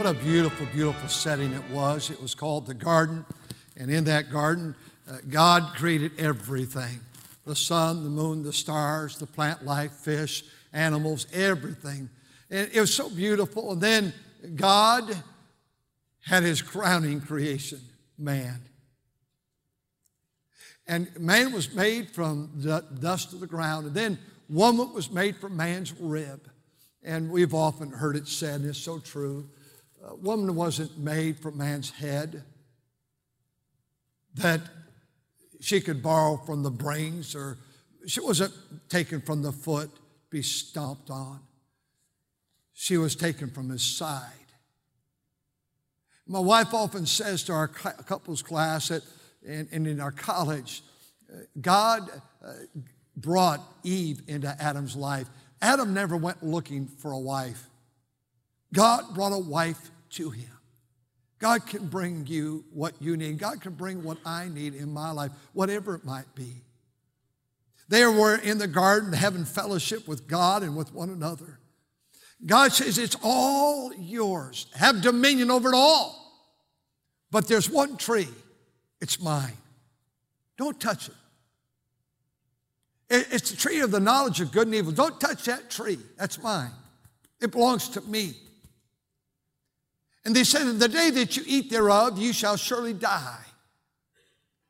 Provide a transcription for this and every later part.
What a beautiful, beautiful setting it was. It was called the garden. And in that garden, uh, God created everything the sun, the moon, the stars, the plant life, fish, animals, everything. And it was so beautiful. And then God had his crowning creation, man. And man was made from the dust of the ground. And then woman was made from man's rib. And we've often heard it said, and it's so true a woman wasn't made from man's head, that she could borrow from the brains, or she wasn't taken from the foot, be stomped on. She was taken from his side. My wife often says to our couples class at, and, and in our college, uh, God uh, brought Eve into Adam's life. Adam never went looking for a wife. God brought a wife to him. God can bring you what you need. God can bring what I need in my life, whatever it might be. They were in the garden having fellowship with God and with one another. God says, It's all yours. Have dominion over it all. But there's one tree, it's mine. Don't touch it. It's the tree of the knowledge of good and evil. Don't touch that tree. That's mine. It belongs to me. And they said, The day that you eat thereof, you shall surely die.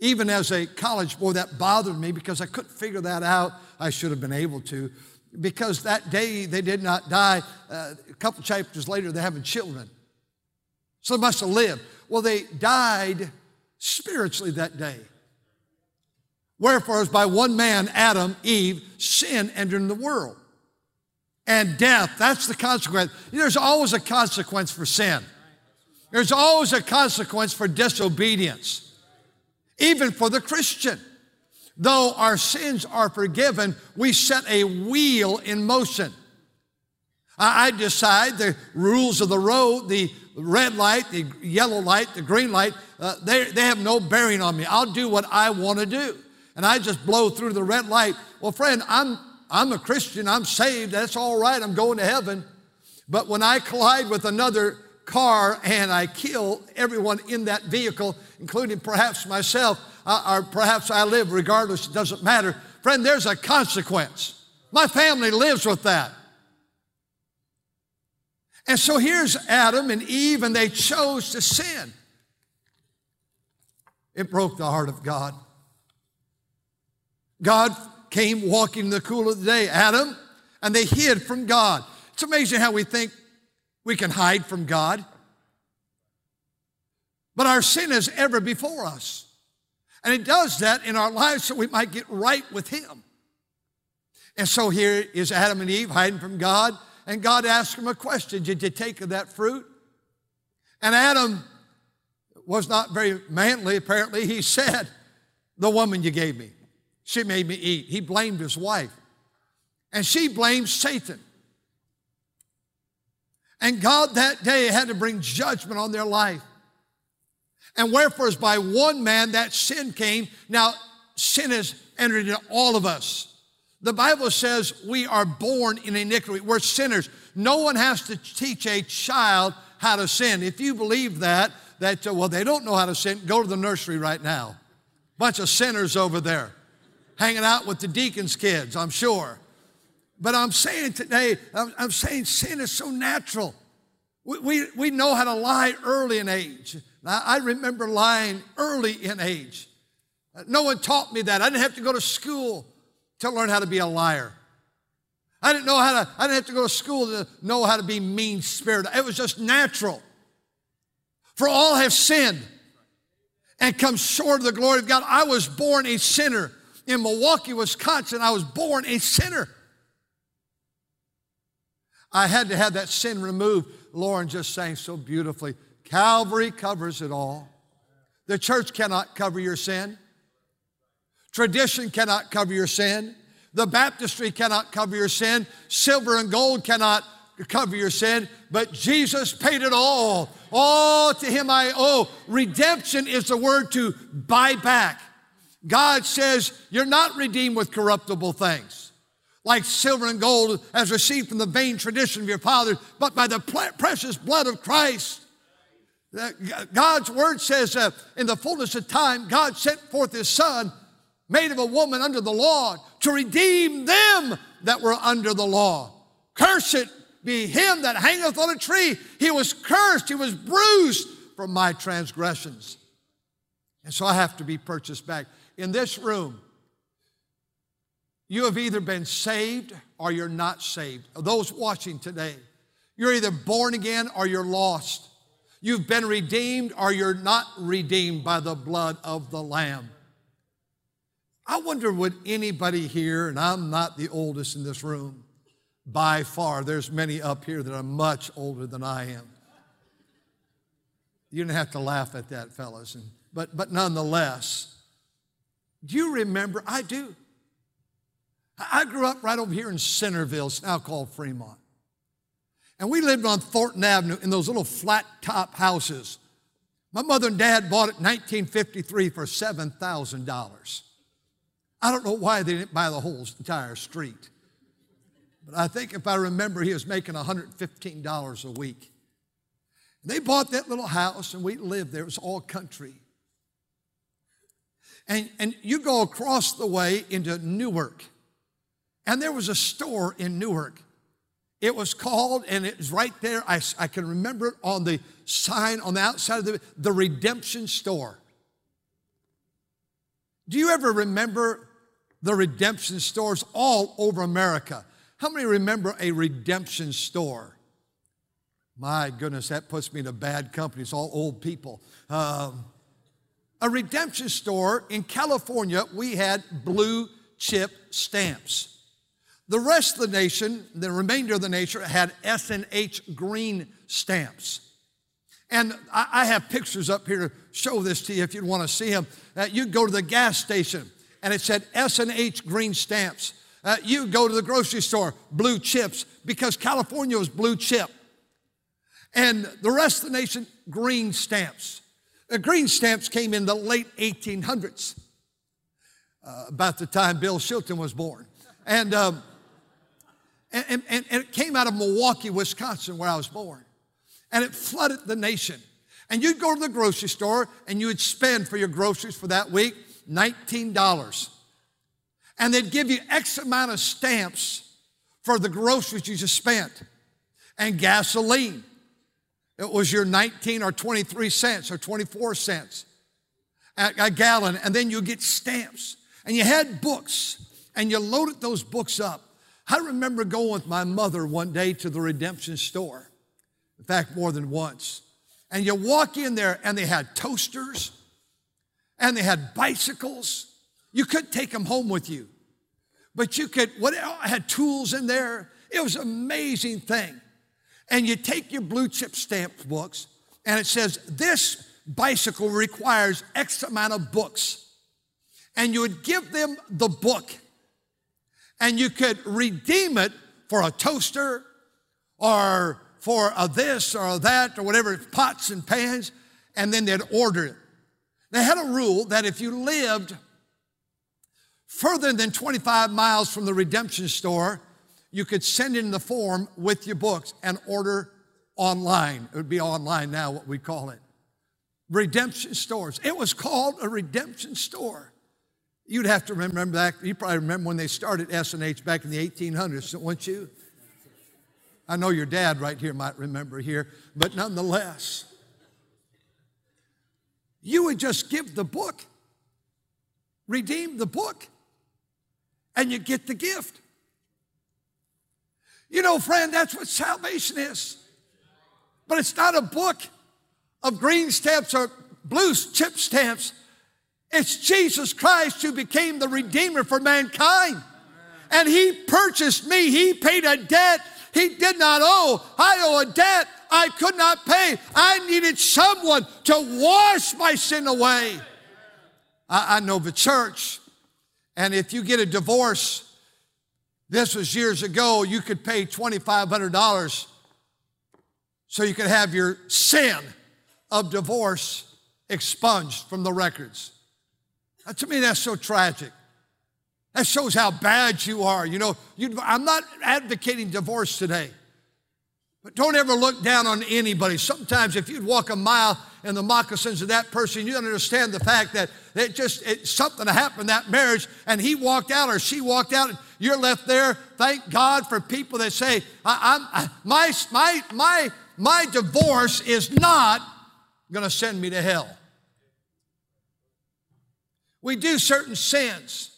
Even as a college boy, that bothered me because I couldn't figure that out. I should have been able to. Because that day they did not die. Uh, a couple chapters later, they're having children. So they must have lived. Well, they died spiritually that day. Wherefore, as by one man, Adam, Eve, sin entered in the world. And death, that's the consequence. There's always a consequence for sin. There's always a consequence for disobedience, even for the Christian. Though our sins are forgiven, we set a wheel in motion. I decide the rules of the road, the red light, the yellow light, the green light, uh, they, they have no bearing on me. I'll do what I want to do. And I just blow through the red light. Well, friend, I'm, I'm a Christian. I'm saved. That's all right. I'm going to heaven. But when I collide with another car and I kill everyone in that vehicle, including perhaps myself, uh, or perhaps I live regardless, it doesn't matter. Friend, there's a consequence. My family lives with that. And so here's Adam and Eve, and they chose to sin. It broke the heart of God. God came walking in the cool of the day, Adam, and they hid from God. It's amazing how we think we can hide from God. But our sin is ever before us. And it does that in our lives so we might get right with Him. And so here is Adam and Eve hiding from God, and God asked them a question Did you take of that fruit? And Adam was not very manly, apparently. He said, The woman you gave me, she made me eat. He blamed his wife. And she blamed Satan. And God that day had to bring judgment on their life. And wherefore, is by one man that sin came, now sin has entered into all of us. The Bible says we are born in iniquity. We're sinners. No one has to teach a child how to sin. If you believe that, that, uh, well, they don't know how to sin, go to the nursery right now. Bunch of sinners over there hanging out with the deacon's kids, I'm sure. But I'm saying today, I'm, I'm saying sin is so natural. We, we, we, know how to lie early in age. I, I remember lying early in age. No one taught me that. I didn't have to go to school to learn how to be a liar. I didn't know how to, I didn't have to go to school to know how to be mean spirited. It was just natural. For all have sinned and come short of the glory of God. I was born a sinner. In Milwaukee, Wisconsin, I was born a sinner. I had to have that sin removed. Lauren just sang so beautifully, Calvary covers it all. The church cannot cover your sin. Tradition cannot cover your sin. The baptistry cannot cover your sin. Silver and gold cannot cover your sin, but Jesus paid it all. All to him I owe. Redemption is the word to buy back. God says you're not redeemed with corruptible things, like silver and gold as received from the vain tradition of your fathers, but by the precious blood of Christ. God's word says uh, in the fullness of time, God sent forth his son, made of a woman under the law, to redeem them that were under the law. Cursed be him that hangeth on a tree. He was cursed, he was bruised for my transgressions. And so I have to be purchased back. In this room, you have either been saved or you're not saved. Those watching today, you're either born again or you're lost. You've been redeemed or you're not redeemed by the blood of the Lamb. I wonder would anybody here, and I'm not the oldest in this room by far, there's many up here that are much older than I am. You didn't have to laugh at that, fellas, and, but, but nonetheless, do you remember? I do. I grew up right over here in Centerville, it's now called Fremont. And we lived on Thornton Avenue in those little flat top houses. My mother and dad bought it in 1953 for $7,000. I don't know why they didn't buy the whole entire street. But I think if I remember, he was making $115 a week. They bought that little house and we lived there. It was all country. And, and you go across the way into Newark. And there was a store in Newark it was called, and it was right there. I, I can remember it on the sign on the outside of the, the redemption store. Do you ever remember the redemption stores all over America? How many remember a redemption store? My goodness, that puts me in a bad company. It's all old people. Um, a redemption store in California, we had blue chip stamps. The rest of the nation, the remainder of the nation, had S&H green stamps. And I have pictures up here to show this to you if you'd want to see them. Uh, you go to the gas station and it said S&H green stamps. Uh, you go to the grocery store, blue chips, because California was blue chip. And the rest of the nation, green stamps. The green stamps came in the late 1800s, uh, about the time Bill Shilton was born. And um, and, and, and it came out of Milwaukee, Wisconsin, where I was born. And it flooded the nation. And you'd go to the grocery store and you would spend for your groceries for that week $19. And they'd give you X amount of stamps for the groceries you just spent and gasoline. It was your 19 or 23 cents or 24 cents a, a gallon. And then you get stamps. And you had books and you loaded those books up I remember going with my mother one day to the redemption store. In fact, more than once. And you walk in there and they had toasters and they had bicycles. You couldn't take them home with you, but you could, what I had tools in there. It was an amazing thing. And you take your blue chip stamp books and it says, this bicycle requires X amount of books. And you would give them the book and you could redeem it for a toaster or for a this or a that or whatever, pots and pans, and then they'd order it. They had a rule that if you lived further than 25 miles from the redemption store, you could send in the form with your books and order online. It would be online now, what we call it. Redemption stores. It was called a redemption store. You'd have to remember back, you probably remember when they started S&H back in the 1800s, wouldn't you? I know your dad right here might remember here, but nonetheless, you would just give the book, redeem the book, and you get the gift. You know, friend, that's what salvation is. But it's not a book of green stamps or blue chip stamps. It's Jesus Christ who became the Redeemer for mankind. And He purchased me. He paid a debt He did not owe. I owe a debt I could not pay. I needed someone to wash my sin away. I, I know the church, and if you get a divorce, this was years ago, you could pay $2,500 so you could have your sin of divorce expunged from the records. To me, that's so tragic. That shows how bad you are. You know, I'm not advocating divorce today, but don't ever look down on anybody. Sometimes, if you'd walk a mile in the moccasins of that person, you understand the fact that it just it, something happened in that marriage, and he walked out or she walked out, and you're left there. Thank God for people that say, I, I, "My my my my divorce is not going to send me to hell." We do certain sins.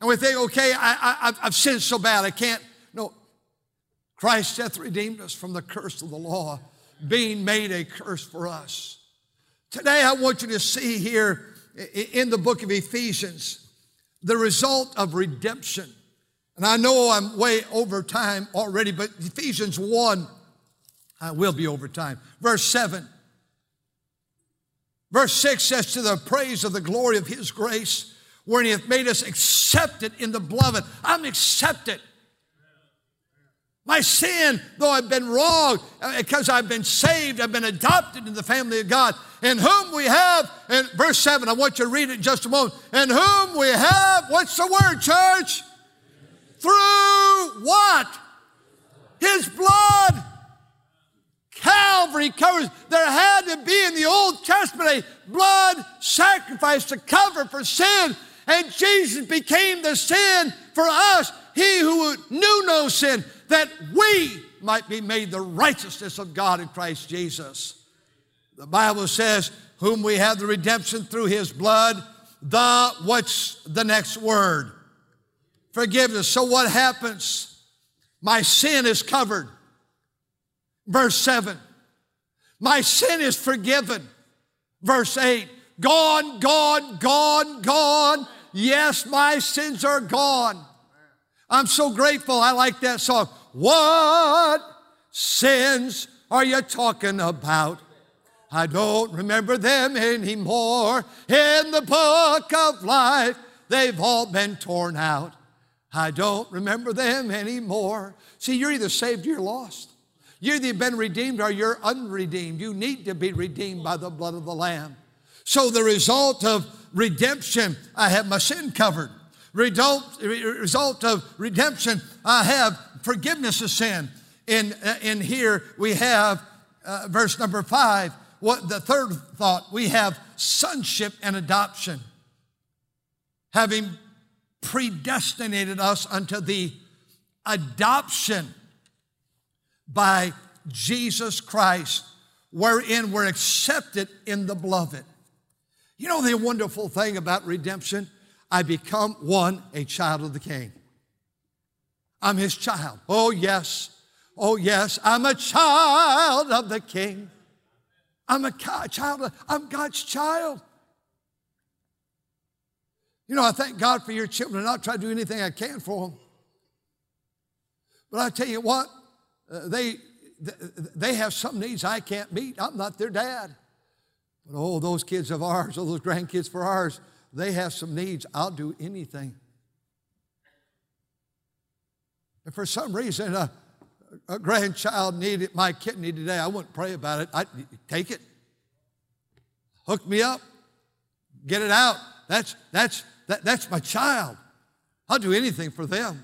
And we think, okay, I, I, have sinned so bad, I can't. No, Christ hath redeemed us from the curse of the law, being made a curse for us. Today, I want you to see here in the book of Ephesians the result of redemption. And I know I'm way over time already, but Ephesians 1, I will be over time. Verse 7. Verse 6 says, To the praise of the glory of his grace wherein he hath made us accepted in the beloved. I'm accepted. My sin, though I've been wrong, uh, because I've been saved, I've been adopted in the family of God, in whom we have, in verse 7, I want you to read it in just a moment, in whom we have, what's the word, church? Through what? His blood. Calvary covers. There had to be in the Old Testament a blood sacrifice to cover for sin and Jesus became the sin for us, he who knew no sin, that we might be made the righteousness of God in Christ Jesus. The Bible says, whom we have the redemption through his blood, the, what's the next word? Forgiveness. So what happens? My sin is covered. Verse 7. My sin is forgiven. Verse 8. Gone, gone, gone, gone. Yes, my sins are gone. I'm so grateful. I like that song. What sins are you talking about? I don't remember them anymore. In the book of life, they've all been torn out. I don't remember them anymore. See, you're either saved or you're lost. You've either been redeemed or you're unredeemed. You need to be redeemed by the blood of the Lamb. So the result of redemption, I have my sin covered. Result, result of redemption, I have forgiveness of sin. In, in here we have uh, verse number five. What the third thought we have sonship and adoption, having predestinated us unto the adoption by Jesus Christ, wherein we're accepted in the beloved. You know the wonderful thing about redemption? I become one, a child of the King. I'm his child. Oh, yes. Oh, yes. I'm a child of the King. I'm a child. Of, I'm God's child. You know, I thank God for your children, and I'll try to do anything I can for them. But I tell you what, Uh, they, they have some needs I can't meet. I'm not their dad. But oh, those kids of ours, oh, those grandkids for ours, they have some needs. I'll do anything. If for some reason a, a grandchild needed my kidney today, I wouldn't pray about it. I'd take it. Hook me up. Get it out. That's, that's, that, that's my child. I'll do anything for them.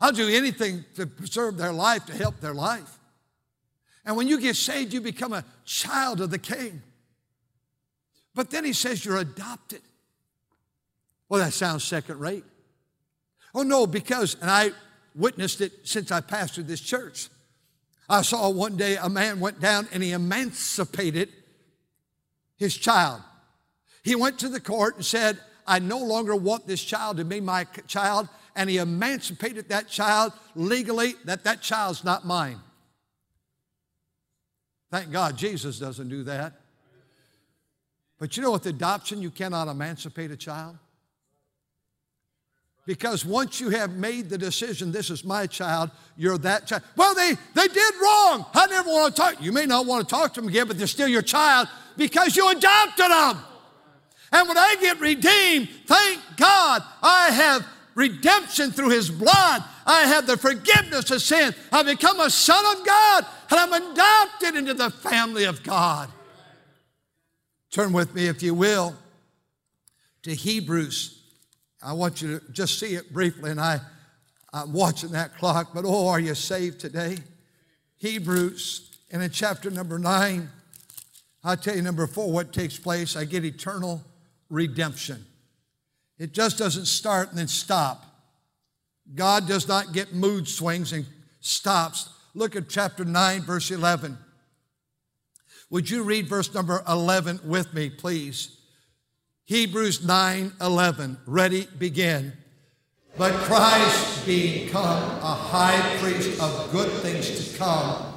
I'll do anything to preserve their life, to help their life. And when you get saved, you become a child of the king. But then he says you're adopted. Well, that sounds second rate. Oh, no, because, and I witnessed it since I pastored this church. I saw one day a man went down and he emancipated his child. He went to the court and said, I no longer want this child to be my child. And he emancipated that child legally, that that child's not mine. Thank God Jesus doesn't do that. But you know, with adoption, you cannot emancipate a child. Because once you have made the decision, this is my child, you're that child. Well, they, they did wrong. I never want to talk. You may not want to talk to them again, but they're still your child because you adopted them. And when I get redeemed, thank God I have redemption through his blood. I have the forgiveness of sin. I become a son of God and I'm adopted into the family of God. Turn with me, if you will, to Hebrews. I want you to just see it briefly, and I, I'm watching that clock, but oh, are you saved today? Hebrews, and in chapter number nine, I'll tell you number four what takes place. I get eternal redemption. It just doesn't start and then stop. God does not get mood swings and stops. Look at chapter 9, verse 11. Would you read verse number 11 with me, please? Hebrews 9 11. Ready, begin. But Christ become a high priest of good things to come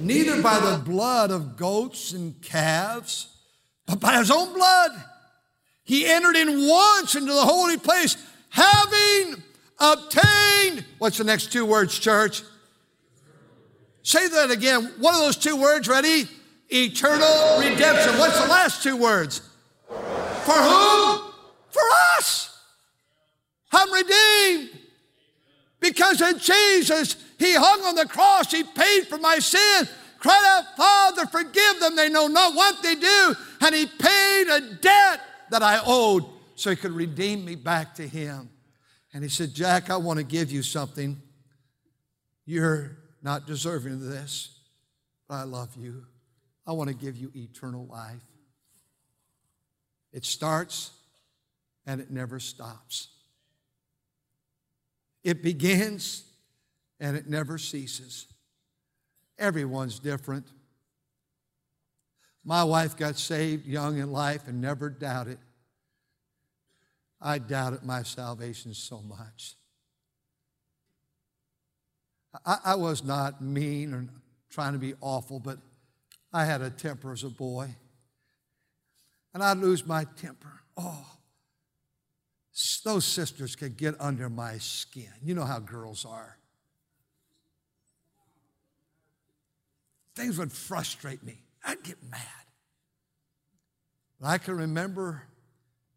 neither by the blood of goats and calves, but by his own blood. He entered in once into the holy place, having obtained, what's the next two words, church? Say that again. One of those two words, ready? Eternal redemption. What's the last two words? For whom? For us. I'm redeemed. Because in Jesus, He hung on the cross, He paid for my sin. Cried out, Father, forgive them. They know not what they do. And He paid a debt that I owed so He could redeem me back to Him. And He said, Jack, I want to give you something. You're not deserving of this, but I love you. I want to give you eternal life. It starts and it never stops. It begins and it never ceases. Everyone's different. My wife got saved young in life and never doubted. I doubted my salvation so much. I, I, was not mean or trying to be awful, but I had a temper as a boy. And I'd lose my temper. Oh, those sisters could get under my skin. You know how girls are. Things would frustrate me. I'd get mad. But I can remember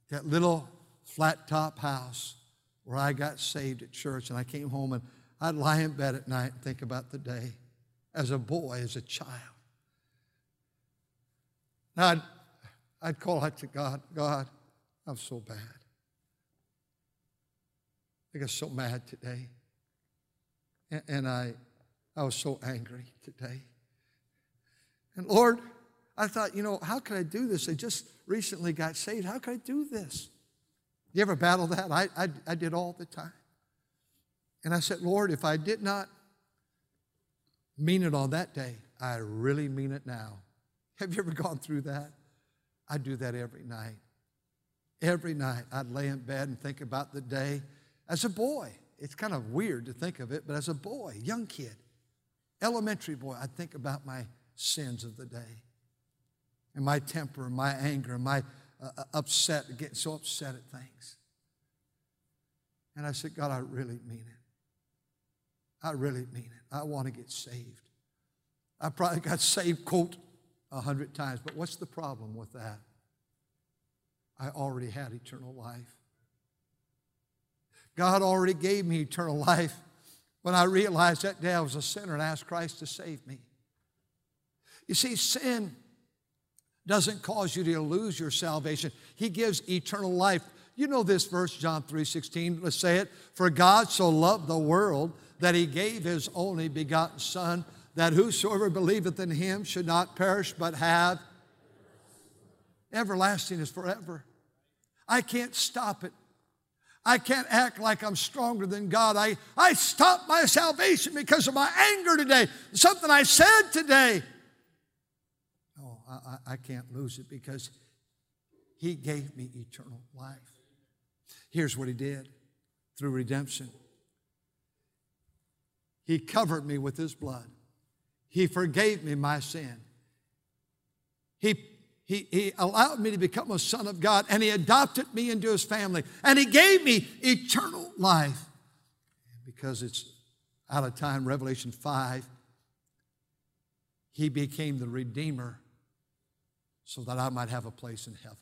that little flat top house where I got saved at church, and I came home and I'd lie in bed at night and think about the day as a boy, as a child. Now, I'd, I'd call out to God, God, I'm so bad. I got so mad today. And, and I, I was so angry today. And Lord, I thought, you know, how could I do this? I just recently got saved. How could I do this? You ever battle that? I, I, I did all the time. And I said, Lord, if I did not mean it on that day, I really mean it now. Have you ever gone through that? I do that every night. Every night I'd lay in bed and think about the day as a boy. It's kind of weird to think of it, but as a boy, young kid, elementary boy, I'd think about my sins of the day and my temper and my anger and my uh, uh, upset, getting so upset at things. And I said, God, I really mean it. I really mean it. I want to get saved. I probably got saved, quote, a hundred times, but what's the problem with that? I already had eternal life. God already gave me eternal life when I realized that day I was a sinner and asked Christ to save me. You see, sin doesn't cause you to lose your salvation. He gives eternal life. You know this verse, John 3:16. Let's say it. For God so loved the world that he gave his only begotten Son, that whosoever believeth in him should not perish but have everlasting is forever. I can't stop it. I can't act like I'm stronger than God. I, I stopped my salvation because of my anger today, something I said today. Oh, I, I can't lose it because He gave me eternal life. Here's what He did through redemption He covered me with His blood, He forgave me my sin, He, he, he allowed me to become a son of God, and He adopted me into His family, and He gave me eternal life. Because it's out of time, Revelation 5, He became the Redeemer so that I might have a place in heaven.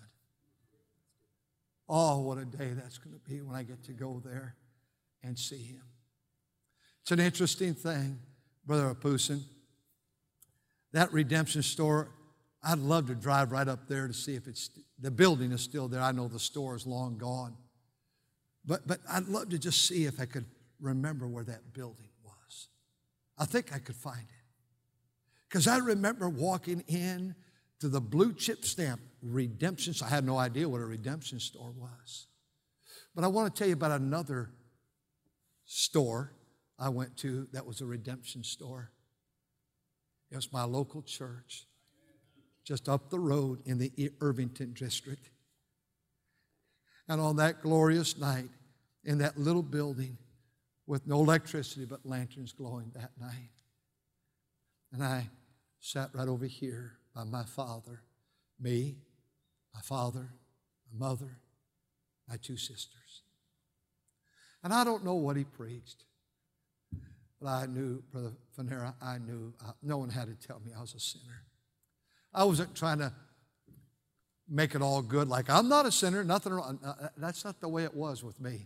Oh, what a day that's going to be when I get to go there and see Him. It's an interesting thing, Brother Apusin. That redemption store, I'd love to drive right up there to see if it's the building is still there. I know the store is long gone. But, but I'd love to just see if I could remember where that building was. I think I could find it. Because I remember walking in to the blue chip stamp redemption. So I had no idea what a redemption store was. But I want to tell you about another store I went to that was a redemption store. It was my local church, just up the road in the Irvington district. And on that glorious night, in that little building with no electricity but lanterns glowing that night, and I sat right over here by my father, me, my father, my mother, my two sisters. And I don't know what he preached. But I knew, Brother Fanera, I knew uh, no one had to tell me I was a sinner. I wasn't trying to make it all good, like I'm not a sinner, nothing wrong. Uh, uh, that's not the way it was with me.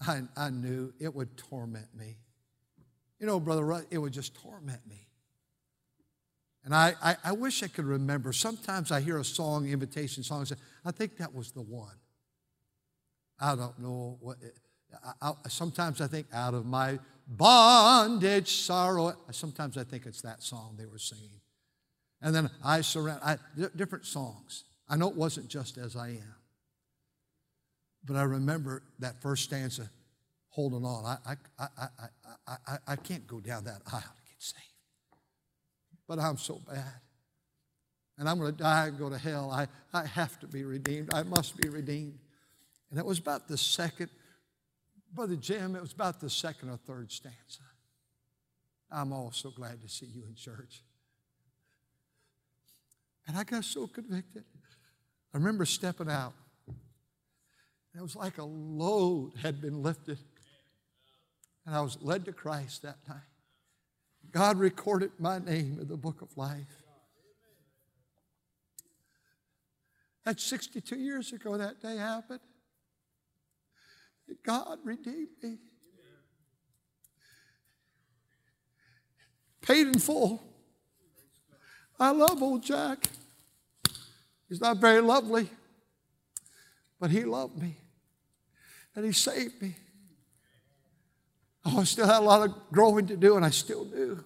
I, I knew it would torment me. You know, Brother, it would just torment me. And I, I, I, wish I could remember. Sometimes I hear a song, invitation song, and say, I think that was the one. I don't know what. It, I, I, sometimes I think out of my bondage, sorrow. Sometimes I think it's that song they were singing. And then I surrender, I, different songs. I know it wasn't just as I am. But I remember that first stanza, holding on. I, I, I, I, I, I can't go down that aisle to get saved. But I'm so bad. And I'm going to die and go to hell. I, I have to be redeemed. I must be redeemed. And it was about the second Brother Jim, it was about the second or third stanza. I'm also glad to see you in church. And I got so convicted. I remember stepping out. It was like a load had been lifted. And I was led to Christ that night. God recorded my name in the book of life. That's 62 years ago that day happened. God redeemed me. Paid in full. I love old Jack. He's not very lovely, but he loved me and he saved me. Oh, I still had a lot of growing to do, and I still do.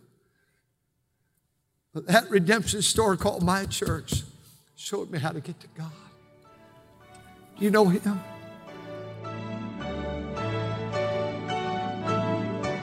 But that redemption store called my church showed me how to get to God. Do you know him?